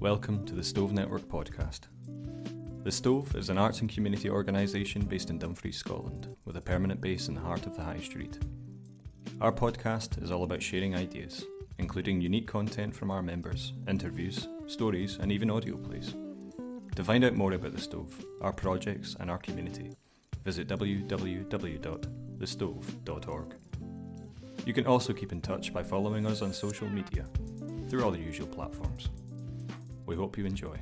Welcome to the Stove Network podcast. The Stove is an arts and community organisation based in Dumfries, Scotland, with a permanent base in the heart of the High Street. Our podcast is all about sharing ideas, including unique content from our members, interviews, stories, and even audio plays. To find out more about The Stove, our projects, and our community, visit www.thestove.org. You can also keep in touch by following us on social media through all the usual platforms. We hope you enjoy.